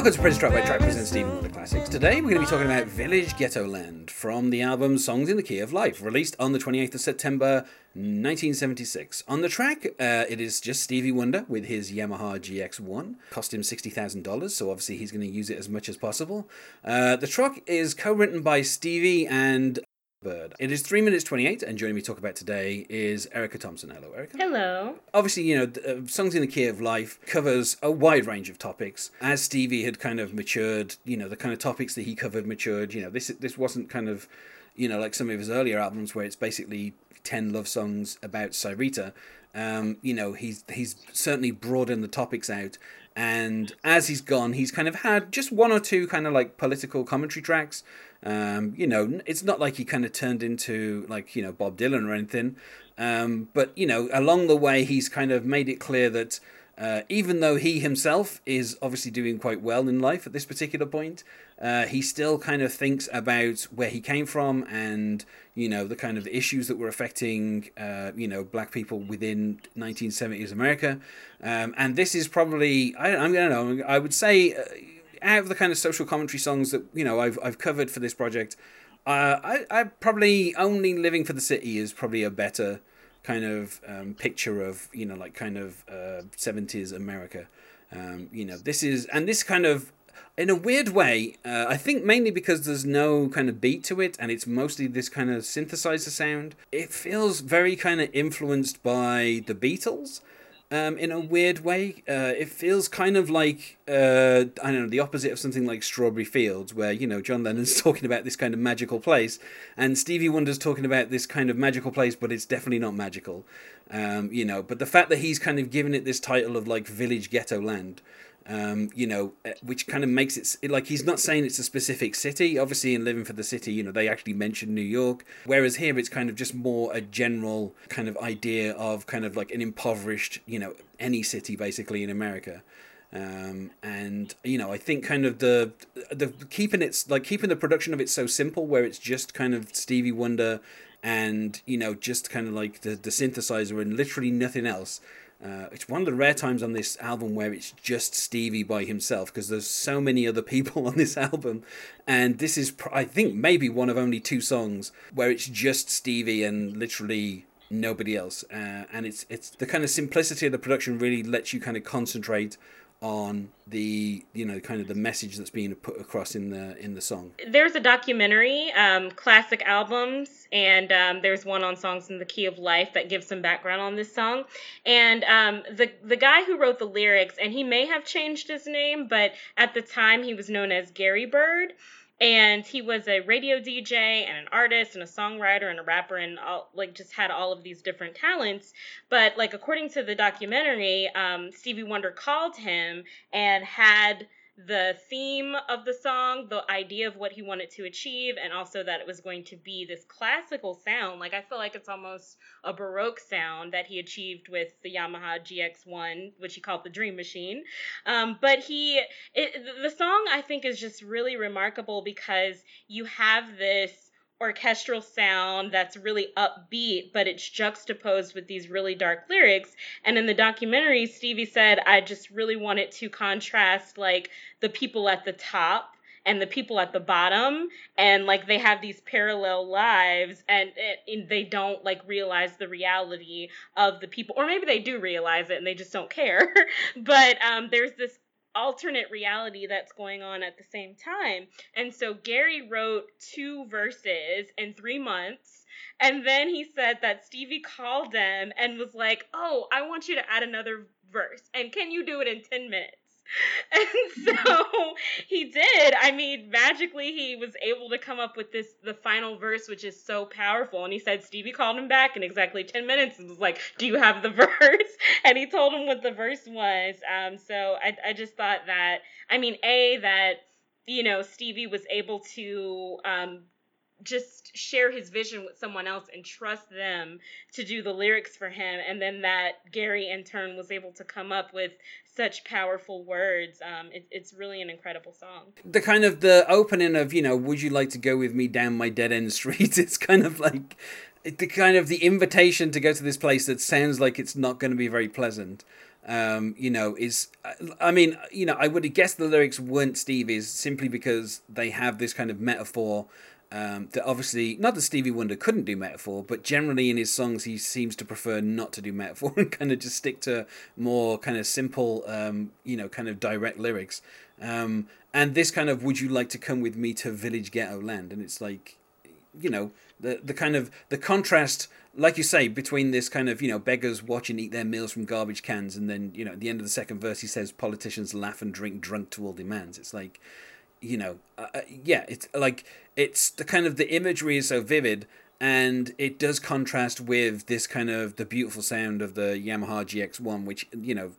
Welcome to Prince Track by Track presents Stephen Wonder Classics. Today we're going to be talking about Village Ghetto Land from the album Songs in the Key of Life, released on the 28th of September 1976. On the track, uh, it is just Stevie Wonder with his Yamaha GX1. Cost him $60,000, so obviously he's going to use it as much as possible. Uh, the track is co written by Stevie and Byrd. It is 3 minutes 28, and joining me to talk about today is Erica Thompson. Hello, Erica. Hello. Obviously, you know, uh, Songs in the Key of Life covers a wide range of topics. As Stevie had kind of matured, you know, the kind of topics that he covered matured. You know, this this wasn't kind of, you know, like some of his earlier albums where it's basically 10 love songs about Syreeta. Um, you know, he's he's certainly broadened the topics out. And as he's gone, he's kind of had just one or two kind of like political commentary tracks um, you know, it's not like he kind of turned into like you know Bob Dylan or anything, um, but you know, along the way he's kind of made it clear that uh, even though he himself is obviously doing quite well in life at this particular point, uh, he still kind of thinks about where he came from and you know the kind of issues that were affecting uh, you know black people within 1970s America, um, and this is probably I, I'm gonna know I would say uh, out of the kind of social commentary songs that you know I've I've covered for this project, uh, I I probably only living for the city is probably a better kind of um, picture of you know like kind of uh, seventies uh, America. Um, you know this is and this kind of in a weird way, uh, I think mainly because there's no kind of beat to it and it's mostly this kind of synthesizer sound. It feels very kind of influenced by the Beatles um, in a weird way. Uh, it feels kind of like uh, I don't know the opposite of something like Strawberry Fields, where you know John Lennon's talking about this kind of magical place, and Stevie Wonder's talking about this kind of magical place, but it's definitely not magical. Um, you know, but the fact that he's kind of given it this title of like Village Ghetto Land um, you know, uh, which kind of makes it like he's not saying it's a specific city. Obviously, in Living for the City, you know, they actually mention New York, whereas here it's kind of just more a general kind of idea of kind of like an impoverished, you know, any city basically in America. Um, and you know, I think kind of the the keeping it like keeping the production of it so simple, where it's just kind of Stevie Wonder and you know just kind of like the the synthesizer and literally nothing else uh, it's one of the rare times on this album where it's just Stevie by himself because there's so many other people on this album, and this is I think maybe one of only two songs where it's just Stevie and literally nobody else. Uh, and it's it's the kind of simplicity of the production really lets you kind of concentrate on the you know kind of the message that's being put across in the in the song? There's a documentary um, classic albums and um, there's one on songs in the key of life that gives some background on this song. And um, the the guy who wrote the lyrics and he may have changed his name but at the time he was known as gary Byrd and he was a radio DJ and an artist and a songwriter and a rapper and all, like just had all of these different talents. But like according to the documentary, um, Stevie Wonder called him and had the theme of the song, the idea of what he wanted to achieve, and also that it was going to be this classical sound. Like I feel like it's almost a baroque sound that he achieved with the Yamaha GX1, which he called the Dream Machine. Um, but he, it, the song I think is just really remarkable because you have this orchestral sound that's really upbeat, but it's juxtaposed with these really dark lyrics. And in the documentary, Stevie said, I just really wanted to contrast like the people at the top and the people at the bottom and like they have these parallel lives and, and, they don't like realize the reality of the people or maybe they do realize it and they just don't care but um, there's this alternate reality that's going on at the same time. And so Gary wrote two verses in three months. And then he said that Stevie called him and was like, Oh, I want you to add another verse. And can you do it in 10 minutes? and so he did. I mean, magically he was able to come up with this the final verse, which is so powerful. And he said Stevie called him back in exactly ten minutes and was like, "Do you have the verse?" And he told him what the verse was. Um, so I I just thought that I mean, a that you know Stevie was able to um, just share his vision with someone else and trust them to do the lyrics for him and then that gary in turn was able to come up with such powerful words um, it, it's really an incredible song the kind of the opening of you know would you like to go with me down my dead end street it's kind of like the kind of the invitation to go to this place that sounds like it's not going to be very pleasant um, you know, is I mean, you know, I would have guessed the lyrics weren't Stevie's simply because they have this kind of metaphor. Um, that obviously, not that Stevie Wonder couldn't do metaphor, but generally in his songs he seems to prefer not to do metaphor and kind of just stick to more kind of simple, um, you know, kind of direct lyrics. Um, and this kind of, would you like to come with me to Village Ghetto Land? And it's like, you know, the the kind of the contrast like you say, between this kind of, you know, beggars watch and eat their meals from garbage cans, and then, you know, at the end of the second verse, he says, politicians laugh and drink drunk to all demands. It's like, you know, uh, uh, yeah, it's like, it's the kind of, the imagery is so vivid, and it does contrast with this kind of, the beautiful sound of the Yamaha GX1, which, you know,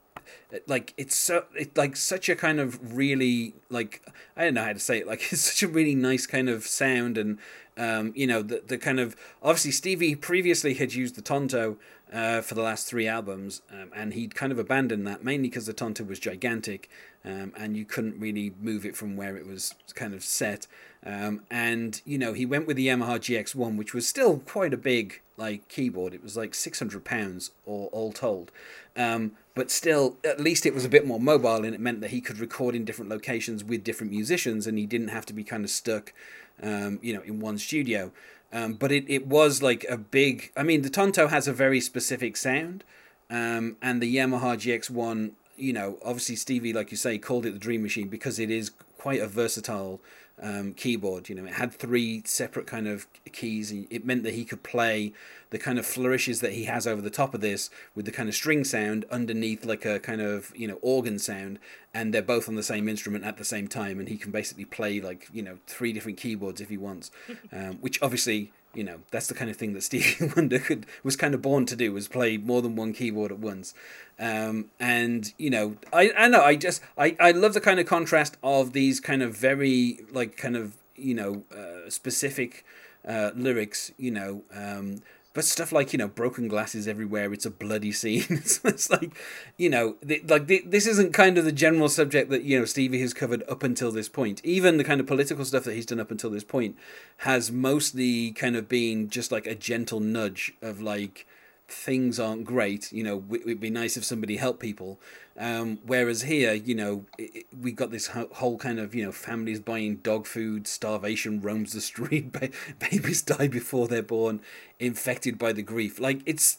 like it's so it's like such a kind of really like I don't know how to say it like it's such a really nice kind of sound and um, you know, the the kind of obviously Stevie previously had used the Tonto uh, for the last three albums, um, and he'd kind of abandoned that mainly because the Tonto was gigantic, um, and you couldn't really move it from where it was kind of set. Um, and you know, he went with the Yamaha GX1, which was still quite a big like keyboard. It was like six hundred pounds, or all told. Um, but still, at least it was a bit more mobile, and it meant that he could record in different locations with different musicians, and he didn't have to be kind of stuck um, you know, in one studio. Um, but it, it was like a big. I mean, the Tonto has a very specific sound, um, and the Yamaha GX1. You know, obviously Stevie, like you say, called it the Dream Machine because it is quite a versatile um, keyboard. You know, it had three separate kind of keys. And it meant that he could play the kind of flourishes that he has over the top of this with the kind of string sound underneath like a kind of you know organ sound, and they're both on the same instrument at the same time, and he can basically play like you know three different keyboards if he wants, um, which obviously you know that's the kind of thing that Stevie Wonder could was kind of born to do was play more than one keyboard at once. Um, and you know I, I know I just I, I love the kind of contrast of these kind of very like kind of you know uh, specific uh, lyrics you know um, but stuff like you know broken glasses everywhere it's a bloody scene. It's, it's like you know the, like the, this isn't kind of the general subject that you know stevie has covered up until this point. Even the kind of political stuff that he's done up until this point has mostly kind of been just like a gentle nudge of like things aren't great you know it would be nice if somebody helped people. Um, whereas here you know it, we got this whole kind of you know families buying dog food starvation roams the street babies die before they're born infected by the grief. Like it's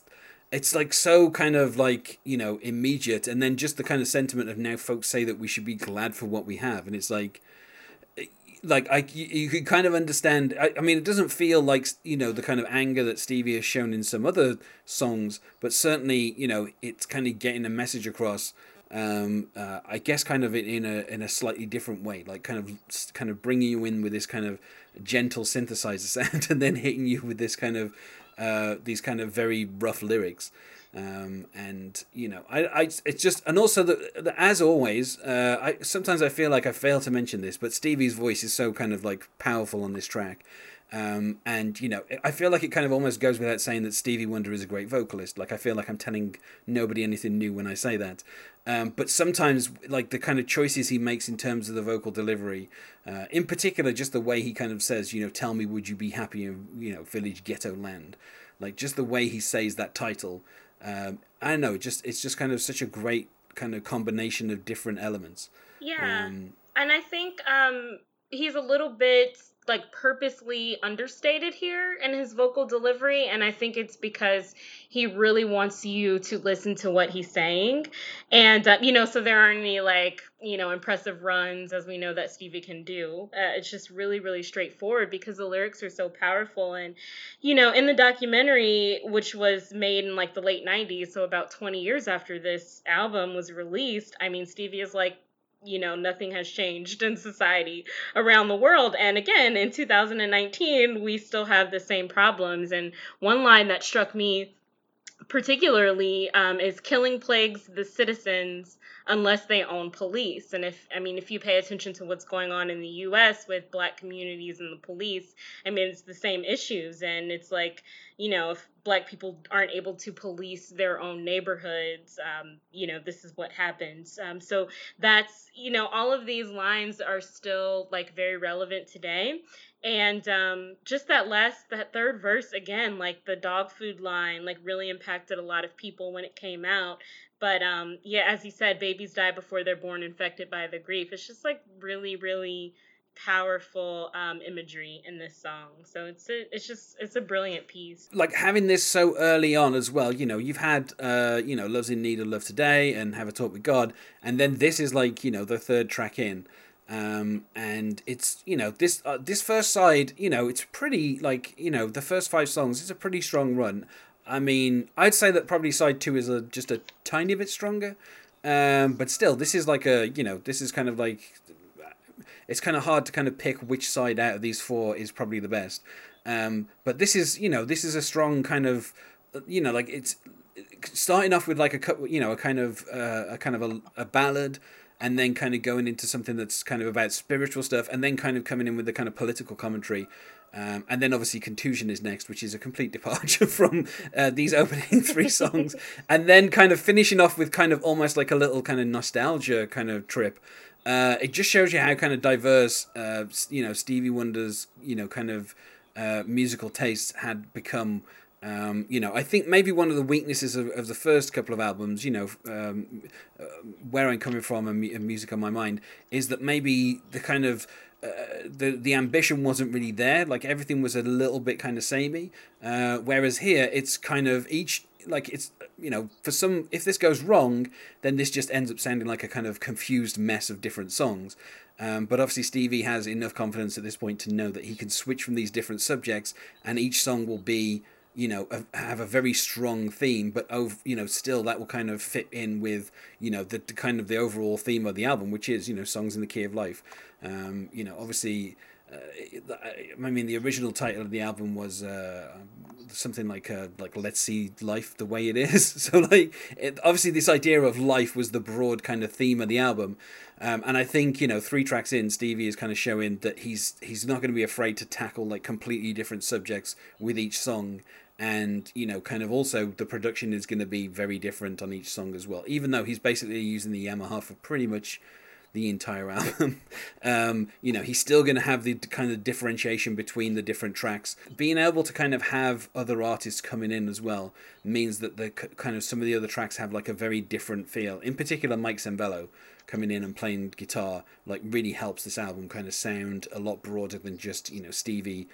it's like so kind of like you know immediate. And then just the kind of sentiment of now folks say that we should be glad for what we have. And it's like like I you, could kind of understand. I, I mean, it doesn't feel like you know the kind of anger that Stevie has shown in some other songs, but certainly you know it's kind of getting a message across. Um, uh, I guess kind of in a in a slightly different way, like kind of kind of bringing you in with this kind of gentle synthesizer sound, and then hitting you with this kind of uh, these kind of very rough lyrics. Um, and you know, I, I, it's just, and also that, as always, uh, I sometimes I feel like I fail to mention this, but Stevie's voice is so kind of like powerful on this track. Um, and you know, I feel like it kind of almost goes without saying that Stevie Wonder is a great vocalist. Like I feel like I'm telling nobody anything new when I say that. Um, but sometimes, like the kind of choices he makes in terms of the vocal delivery, uh, in particular, just the way he kind of says, you know, "Tell me, would you be happy in you know Village Ghetto Land?" Like just the way he says that title um, I don't know. Just it's just kind of such a great kind of combination of different elements. Yeah, um, and I think um, he's a little bit like purposely understated here in his vocal delivery and i think it's because he really wants you to listen to what he's saying. And uh, you know so there aren't any like you know impressive runs as we know that stevie can do. Uh, it's just really really straightforward because the lyrics are so powerful. And you know in the documentary which was made in like the late 90s so about 20 years after this album was released i mean stevie is like you know nothing has changed in society around the world. And again in 2019 we still have the same problems. And one line that struck me particularly um, is killing plagues the citizens unless they own police. And if I mean if you pay attention to what's going on in the US with black communities and the police, I mean it's the same issues and it's like, you know, if black people aren't able to police their own neighborhoods, um, you know, this is what happens. Um, so that's, you know, all of these lines are still like very relevant today and um, just that last that third verse again like the dog food line like really impacted a lot of people when it came out But um, yeah, as you said, babies die before they're born, infected by the grief. It's just like really, really powerful um, imagery in this song. So it's a, it's just it's a brilliant piece. Like having this so early on as well. You know, you've had uh, you know, Love's in Need of Love Today and Have a Talk with God, and then this is like you know the third track in. Um, and it's you know this uh, this first side you know it's pretty like you know the first five songs it's a pretty strong run. I mean I'd say that probably side two is a, just a tiny bit stronger, um, but still this is like a you know this is kind of like it's kind of hard to kind of pick which side out of these four is probably the best. Um, but this is, you know, this is a strong kind of, you know, like it's starting off with like a, you know, a kind of, uh, a kind of a, a ballad, and then kind of going into something that's kind of about spiritual stuff, and then kind of coming in with the kind of political commentary. Um, and then obviously Contusion is next, which is a complete departure from uh, these opening three songs. and then kind of finishing off with kind of almost like a little kind of nostalgia kind of trip uh, it just shows you how kind of diverse, uh, you know, Stevie Wonder's, you know, kind of uh, musical tastes had become. Um, you know, I think maybe one of the weaknesses of, of the first couple of albums, you know, um, uh, where I'm coming from and, music on my mind, is that maybe the kind of uh, the the ambition wasn't really there. Like everything was a little bit kind of samey. Uh, whereas here, it's kind of each like it's you know for some if this goes wrong then this just ends up sounding like a kind of confused mess of different songs um, but obviously stevie has enough confidence at this point to know that he can switch from these different subjects and each song will be you know have a very strong theme but over you know still that will kind of fit in with you know the, the kind of the overall theme of the album which is you know songs in the key of life. Um, you know obviously I mean, the original title of the album was uh, something like uh, like "Let's See Life the Way It Is." So, like, it, obviously, this idea of life was the broad kind of theme of the album, um, and I think you know, three tracks in, Stevie is kind of showing that he's he's not going to be afraid to tackle like completely different subjects with each song, and you know, kind of also the production is going to be very different on each song as well. Even though he's basically using the Yamaha for pretty much the entire album. um, you know, he's still going to have the kind of differentiation between the different tracks. Being able to kind of have other artists coming in as well means that the kind of some of the other tracks have like a very different feel. In particular, Mike Sembello coming in and playing guitar like really helps this album kind of sound a lot broader than just you know Stevie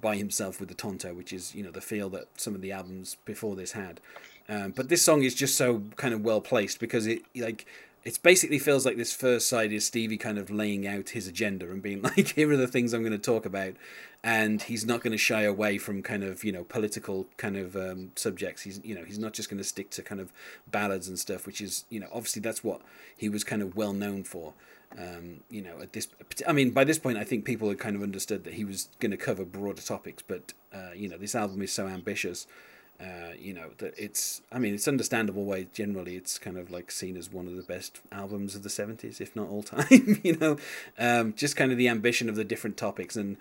by himself with the Tonto, which is you know the feel that some of the albums before this had. Um, but this song is just so kind of well placed because it like it basically feels like this first side is Stevie kind of laying out his agenda and being like, here are the things I'm going to talk about. And he's not going to shy away from kind of, you know, political kind of um, subjects. He's, you know, he's not just going to stick to kind of ballads and stuff, which is, you know, obviously that's what he was kind of well known for. Um, you know, at this, I mean, by this point, I think people had kind of understood that he was going to cover broader topics, but, uh, you know, this album is so ambitious uh, you know that it's i mean it's understandable why generally it's kind of like seen as one of the best albums of the 70s if not all time you know? Um, just kind of the ambition of the different topics and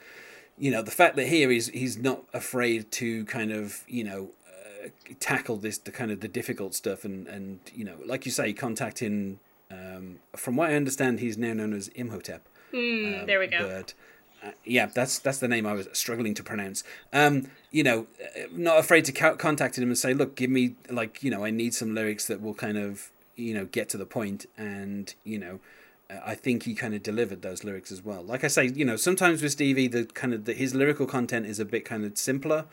you know the fact that here he's he's not afraid to kind of you know uh, tackle this the kind of the difficult stuff and and you know like you say contacting um, from what i understand he's now known as imhotep. Mm, um, there we go uh, yeah, that's that's the name I was struggling to pronounce. Um, you know, uh, not afraid to co- contact him and say, look, give me like you know, I need some lyrics that will kind of you know get to the point, and you know, uh, I think he kind of delivered those lyrics as well. Like I say, you know, sometimes with Stevie, the kind of the, his lyrical content is a bit kind of simpler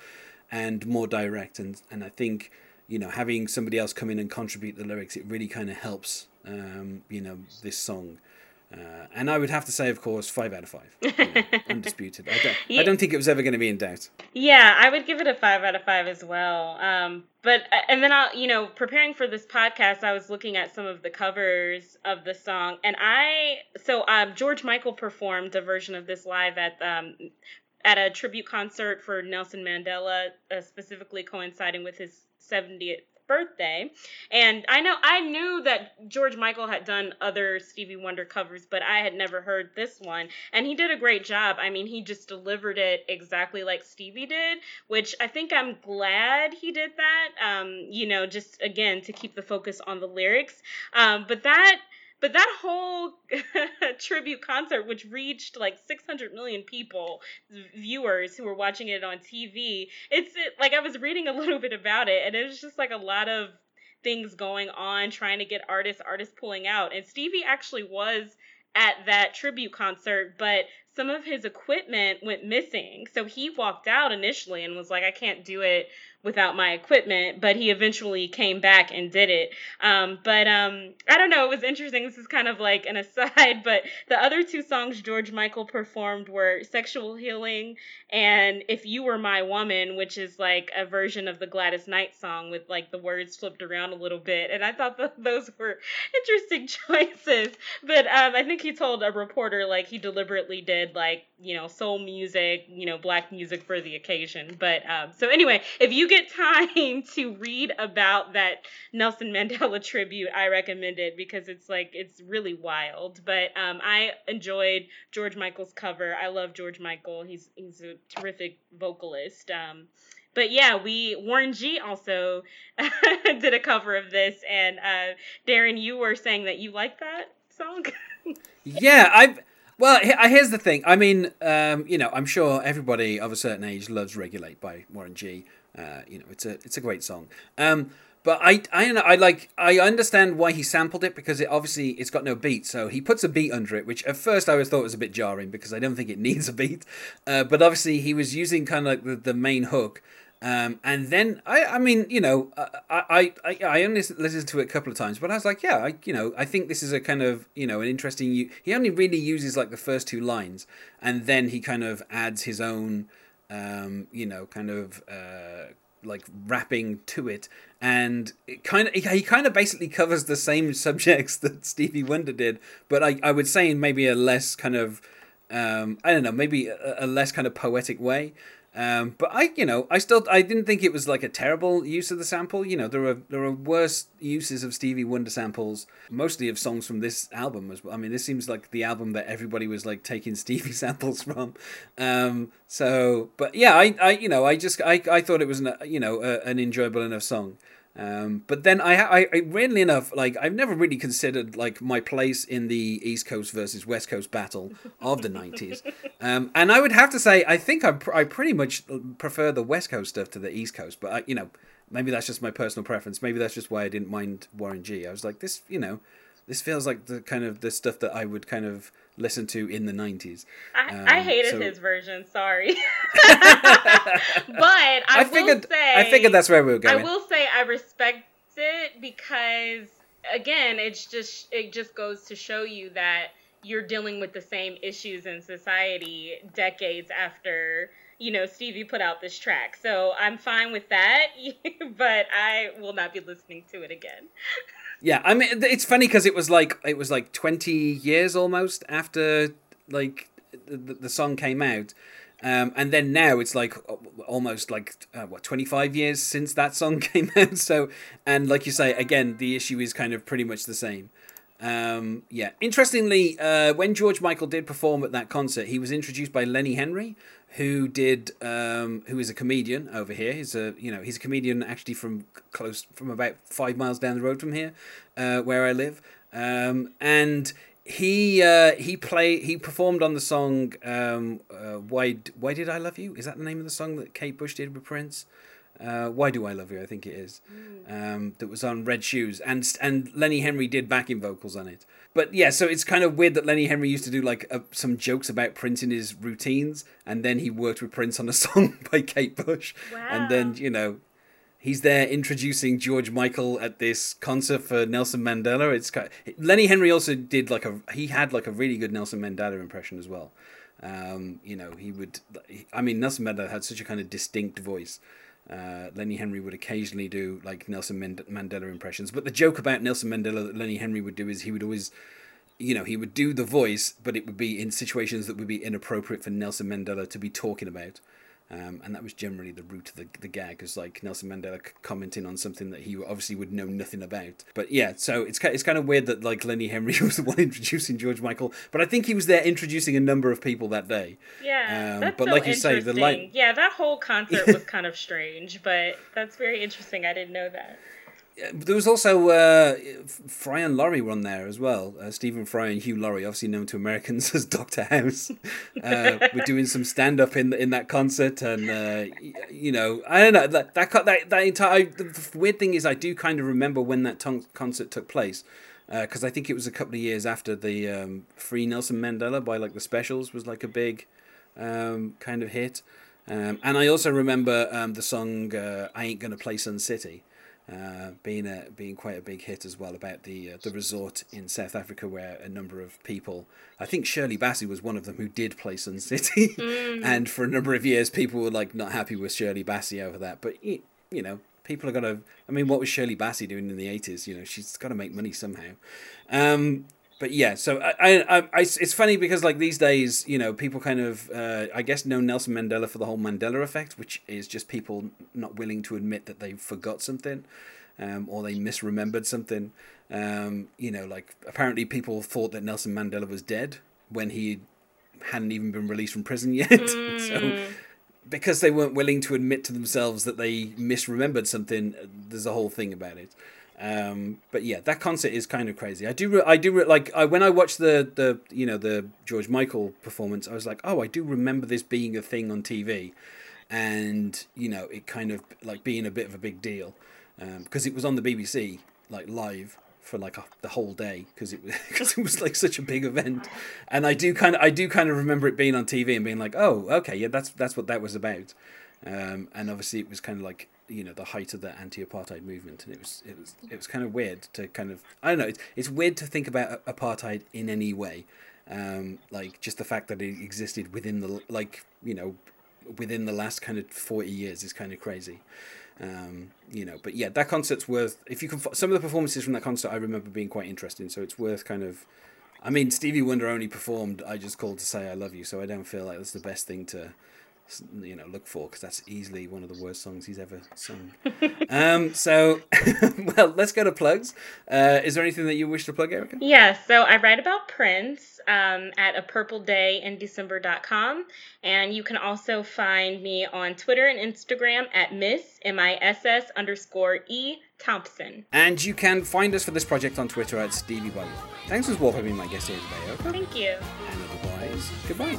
and more direct, and and I think you know having somebody else come in and contribute the lyrics, it really kind of helps. Um, you know, this song. Uh, and I would have to say, of course, five out of five, you know, undisputed. I don't, yeah. I don't think it was ever going to be in doubt. Yeah, I would give it a five out of five as well. Um, but uh, and then I, you know, preparing for this podcast, I was looking at some of the covers of the song, and I so um, George Michael performed a version of this live at um, at a tribute concert for Nelson Mandela, uh, specifically coinciding with his 70th birthday. And I know I knew that George Michael had done other Stevie Wonder covers, but I had never heard this one. And he did a great job. I mean, he just delivered it exactly like Stevie did, which I think I'm glad he did that. Um, you know, just again to keep the focus on the lyrics. Um, but that but that whole tribute concert, which reached like 600 million people, viewers who were watching it on TV, it's it, like I was reading a little bit about it, and it was just like a lot of things going on, trying to get artists, artists pulling out. And Stevie actually was at that tribute concert, but some of his equipment went missing. So he walked out initially and was like, I can't do it without my equipment, but he eventually came back and did it. Um, but um, I don't know, it was interesting. This is kind of like an aside, but the other two songs George Michael performed were Sexual Healing and If You Were My Woman, which is like a version of the Gladys Knight song with like the words flipped around a little bit. And I thought that those were interesting choices. But um, I think he told a reporter like he deliberately did like, you know, soul music, you know, black music for the occasion. But um, so anyway, if you get time to read about that Nelson Mandela tribute, I recommend it because it's like it's really wild. But um, I enjoyed George Michael's cover. I love George Michael. He's he's a terrific vocalist. Um, but yeah, we Warren G also did a cover of this, and uh, Darren, you were saying that you like that song. yeah, I've. Well, here's the thing. I mean, um, you know, I'm sure everybody of a certain age loves "Regulate" by Warren G. Uh, you know, it's a it's a great song. Um, but I, I I like I understand why he sampled it because it obviously it's got no beat, so he puts a beat under it, which at first I always thought was a bit jarring because I don't think it needs a beat. Uh, but obviously he was using kind of like the, the main hook, um, and then I I mean you know I, I I only listened to it a couple of times, but I was like yeah I you know I think this is a kind of you know an interesting. He only really uses like the first two lines, and then he kind of adds his own um, you know, kind of uh, like rapping to it, and it kind of he kind of basically covers the same subjects that Stevie Wonder did, but I I would say in maybe a less kind of um, I don't know, maybe a, a less kind of poetic way. Um, but I, you know, I still I didn't think it was like a terrible use of the sample. You know, there are there are worse uses of Stevie Wonder samples, mostly of songs from this album as well. I mean, this seems like the album that everybody was like taking Stevie samples from. Um, so, but yeah, I, I, you know, I just I, I thought it was an, you know a, an enjoyable enough song. Um, but then I, I, I, weirdly enough, like I've never really considered like my place in the East Coast versus West Coast battle of the '90s, um, and I would have to say I think I, pr- I pretty much prefer the West Coast stuff to the East Coast. But I, you know, maybe that's just my personal preference. Maybe that's just why I didn't mind Warren G. I was like, this, you know, this feels like the kind of the stuff that I would kind of listen to in the 90s. I, um, I hated so... his version, sorry. but I, I figured, say I figured that's where we were going. I will say I respect it because again, it's just it just goes to show you that you're dealing with the same issues in society decades after you know Stevie put out this track. So I'm fine with that, but I will not be listening to it again. Yeah, I mean it's funny because it was like it was like twenty years almost after like the, the song came out, um, and then now it's like almost like uh, what twenty five years since that song came out. So and like you say again, the issue is kind of pretty much the same. Um, yeah. Interestingly, uh, when George Michael did perform at that concert, he was introduced by Lenny Henry, who did um, who is a comedian over here. He's a you know he's a comedian actually from close from about five miles down the road from here, uh, where I live. Um, and he uh, he play he performed on the song um, uh, why why did I love you? Is that the name of the song that Kate Bush did with Prince? Uh, Why Do I Love You? I think it is. Mm. Um, that was on Red Shoes, and and Lenny Henry did backing vocals on it. But yeah, so it's kind of weird that Lenny Henry used to do like uh, some jokes about Prince in his routines, and then he worked with Prince on a song by Kate Bush, wow. and then you know. He's there introducing George Michael at this concert for Nelson Mandela. It's kind of, Lenny Henry also did like a he had like a really good Nelson Mandela impression as well. Um, you know, he would. I mean, Nelson Mandela had such a kind of distinct voice uh, Lenny Henry would occasionally do like Nelson Mandela impressions, but the joke about Nelson Mandela that Lenny Henry would do is he would always, you know, he would do the voice, but it would be in situations that would be inappropriate for Nelson Mandela to be talking about. Um, and that was generally the root of the, the gag, was like Nelson Mandela commenting on something that he obviously would know nothing about. But yeah, so it's it's kind of weird that like Lenny Henry was the one introducing George Michael, but I think he was there introducing a number of people that day. Yeah, um, that's but so like you say, the light. Yeah, that whole concert was kind of strange, but that's very interesting. I didn't know that. There was also uh, Fry and Laurie were on there as well. Uh, Stephen Fry and Hugh Laurie, obviously known to Americans as Doctor House, uh, were doing some stand up in in that concert, and uh, you know, I don't know that that that, that entire. The weird thing is, I do kind of remember when that ton- concert took place because uh, I think it was a couple of years after the um, Free Nelson Mandela by like the Specials was like a big um, kind of hit. Um, and I also remember um, the song uh, "I Ain't Gonna Play Sun City," uh, being a being quite a big hit as well about the uh, the resort in South Africa where a number of people, I think Shirley Bassey was one of them who did play Sun City, mm. and for a number of years people were like not happy with Shirley Bassey over that. But you know, people are gonna. I mean, what was Shirley Bassey doing in the eighties? You know, she's got to make money somehow. Um, but yeah, so I, I, I, it's funny because like these days, you know, people kind of, uh, I guess, know Nelson Mandela for the whole Mandela effect, which is just people not willing to admit that they forgot something, um, or they misremembered something. Um, you know, like apparently people thought that Nelson Mandela was dead when he hadn't even been released from prison yet. Mm. so because they weren't willing to admit to themselves that they misremembered something, there's a whole thing about it. Um, but yeah, that concert is kind of crazy. I do, re- I do re- like I, when I watched the the you know the George Michael performance, I was like, oh, I do remember this being a thing on TV, and you know it kind of like being a bit of a big deal because um, it was on the BBC like live for like a, the whole day because it was because it was like such a big event, and I do kind of I do kind of remember it being on TV and being like, oh, okay, yeah, that's that's what that was about, um, and obviously it was kind of like you know the height of the anti-apartheid movement, and it was it was it was kind of weird to kind of I don't know it's, it's weird to think about apartheid in any way, um, like just the fact that it existed within the like you know within the last kind of forty years is kind of crazy. Um, you know, but yeah, that concert's worth. If you can, some of the performances from that concert I remember being quite interesting. So it's worth kind of. I mean, Stevie Wonder only performed "I Just Called to Say I Love You," so I don't feel like that's the best thing to you know look for because that's easily one of the worst songs he's ever sung. um, so, well, let's go to plugs. Uh, is there anything that you wish to plug, Erica? Yeah, so I write about Prince um, at a purple day in December.com, and you can also find me on Twitter and Instagram at Miss M I S S underscore E Thompson. And you can find us for this project on Twitter at Stevie Buggy. Thanks as well for being my guest here today, Erica. Thank you. And otherwise, goodbye.